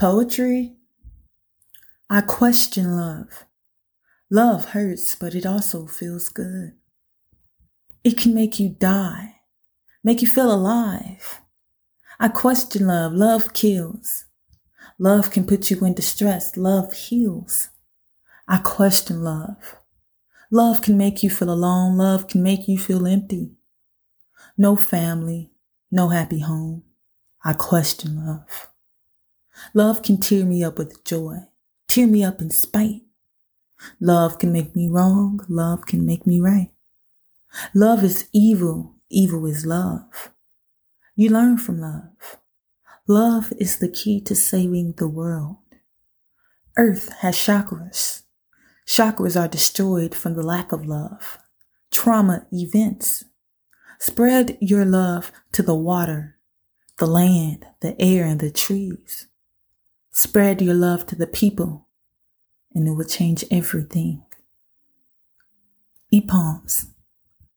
Poetry. I question love. Love hurts, but it also feels good. It can make you die, make you feel alive. I question love. Love kills. Love can put you in distress. Love heals. I question love. Love can make you feel alone. Love can make you feel empty. No family, no happy home. I question love. Love can tear me up with joy, tear me up in spite. Love can make me wrong. Love can make me right. Love is evil. Evil is love. You learn from love. Love is the key to saving the world. Earth has chakras. Chakras are destroyed from the lack of love. Trauma events. Spread your love to the water, the land, the air, and the trees. Spread your love to the people, and it will change everything. E palms.